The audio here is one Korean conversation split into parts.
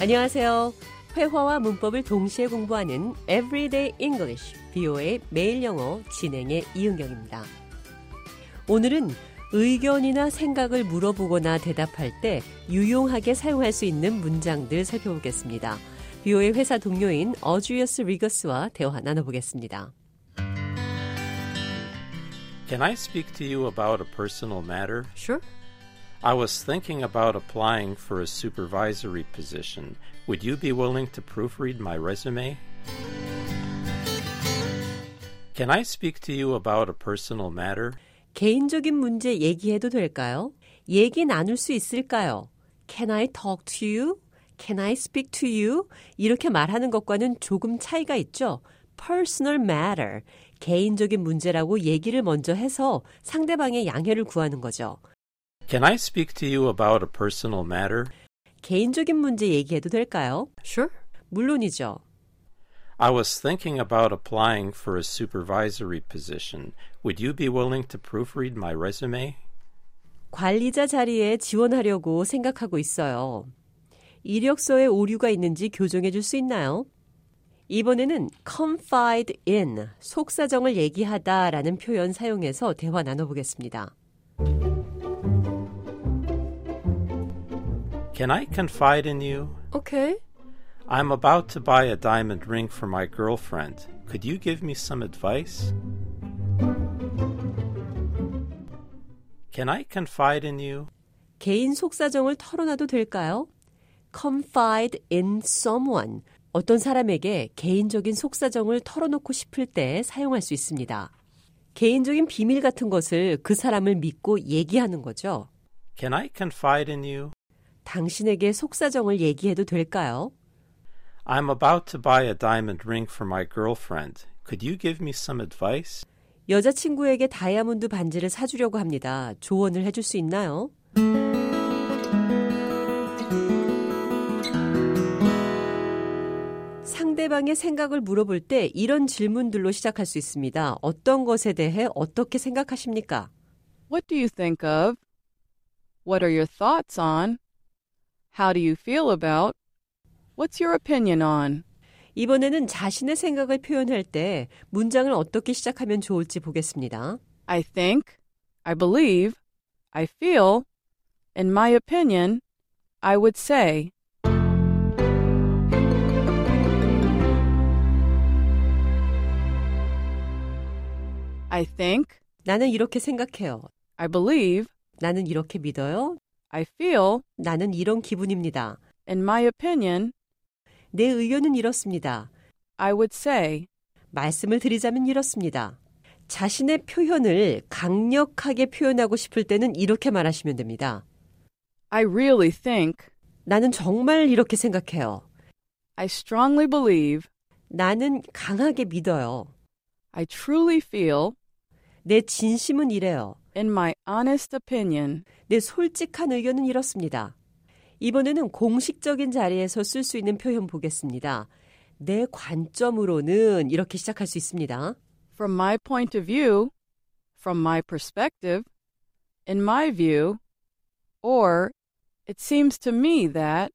안녕하세요. 회화와 문법을 동시에 공부하는 Everyday English, BO의 매일 영어 진행의 이은경입니다. 오늘은 의견이나 생각을 물어보거나 대답할 때 유용하게 사용할 수 있는 문장들 살펴보겠습니다. BO의 회사 동료인 어주이어스 리거스와 대화 나눠보겠습니다. Can I speak to you about a personal matter? Sure. I was thinking about applying for a supervisory position. Would you be willing to proofread my resume? Can I speak to you about a personal matter? 개인적인 문제 얘기해도 될까요? 얘기 나눌 수 있을까요? Can I talk to you? Can I speak to you? 이렇게 말하는 것과는 조금 차이가 있죠. personal matter. 개인적인 문제라고 얘기를 먼저 해서 상대방의 양해를 구하는 거죠. Can I speak to you about a personal matter? 개인적인 문제 얘기해도 될까요? Sure. 물론이죠. I was thinking about applying for a supervisory position. Would you be willing to proofread my resume? 관리자 자리에 지원하려고 생각하고 있어요. 이력서에 오류가 있는지 교정해 줄 수 있나요? 이번에는 confide in, 속사정을 얘기하다 라는 표현 사용해서 대화 나눠보겠습니다. Can I confide in you? Okay. I'm about to buy a diamond ring for my girlfriend. Could you give me some advice? Can I confide in you? 개인 속사정을 털어놔도 될까요? confide in someone. 어떤 사람에게 개인적인 속사정을 털어놓고 싶을 때 사용할 수 있습니다. 개인적인 비밀 같은 것을 그 사람을 믿고 얘기하는 거죠. Can I confide in you? 당신에게 속사정을 얘기해도 될까요? I'm about to buy a diamond ring for my girlfriend. Could you give me some advice? 여자친구에게 다이아몬드 반지를 사주려고 합니다. 조언을 해줄 수 있나요? 상대방의 생각을 물어볼 때 이런 질문들로 시작할 수 있습니다. 어떤 것에 대해 어떻게 생각하십니까? What do you think of? What are your thoughts on? How do you feel about? What's your opinion on? 이번에는 자신의 생각을 표현할 때 문장을 어떻게 시작하면 좋을지 보겠습니다. I think, I believe, I feel, in my opinion, I would say. I think, 나는 이렇게 생각해요. I believe, 나는 이렇게 믿어요. I feel, 나는 이런 기분입니다. in my opinion, 내 의견은 이렇습니다. I would say. 말씀을 드리자면 이렇습니다. 자신의 표현을 강력하게 표현하고 싶을 때는 이렇게 말하시면 됩니다. I really think, 나는 정말 이렇게 생각해요. I strongly believe, 나는 강하게 믿어요. I truly feel, 내 진심은 이래요. in my honest opinion. 내 솔직한 의견은 이렇습니다. 이번에는 공식적인 자리에서 쓸 수 있는 표현 보겠습니다. 내 관점으로는 이렇게 시작할 수 있습니다. From my point of view, from my perspective, in my view, or it seems to me that.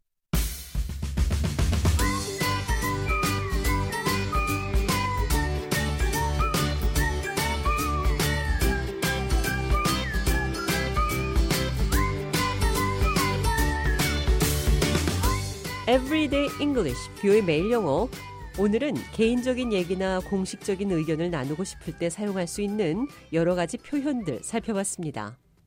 Everyday English, 뷰의 매일 영어. 오늘은 개인적인 얘기나 공식적인 의견을 나누고 싶을 때 사용할 수 있는 여러 가지 표현들 살펴봤습니다.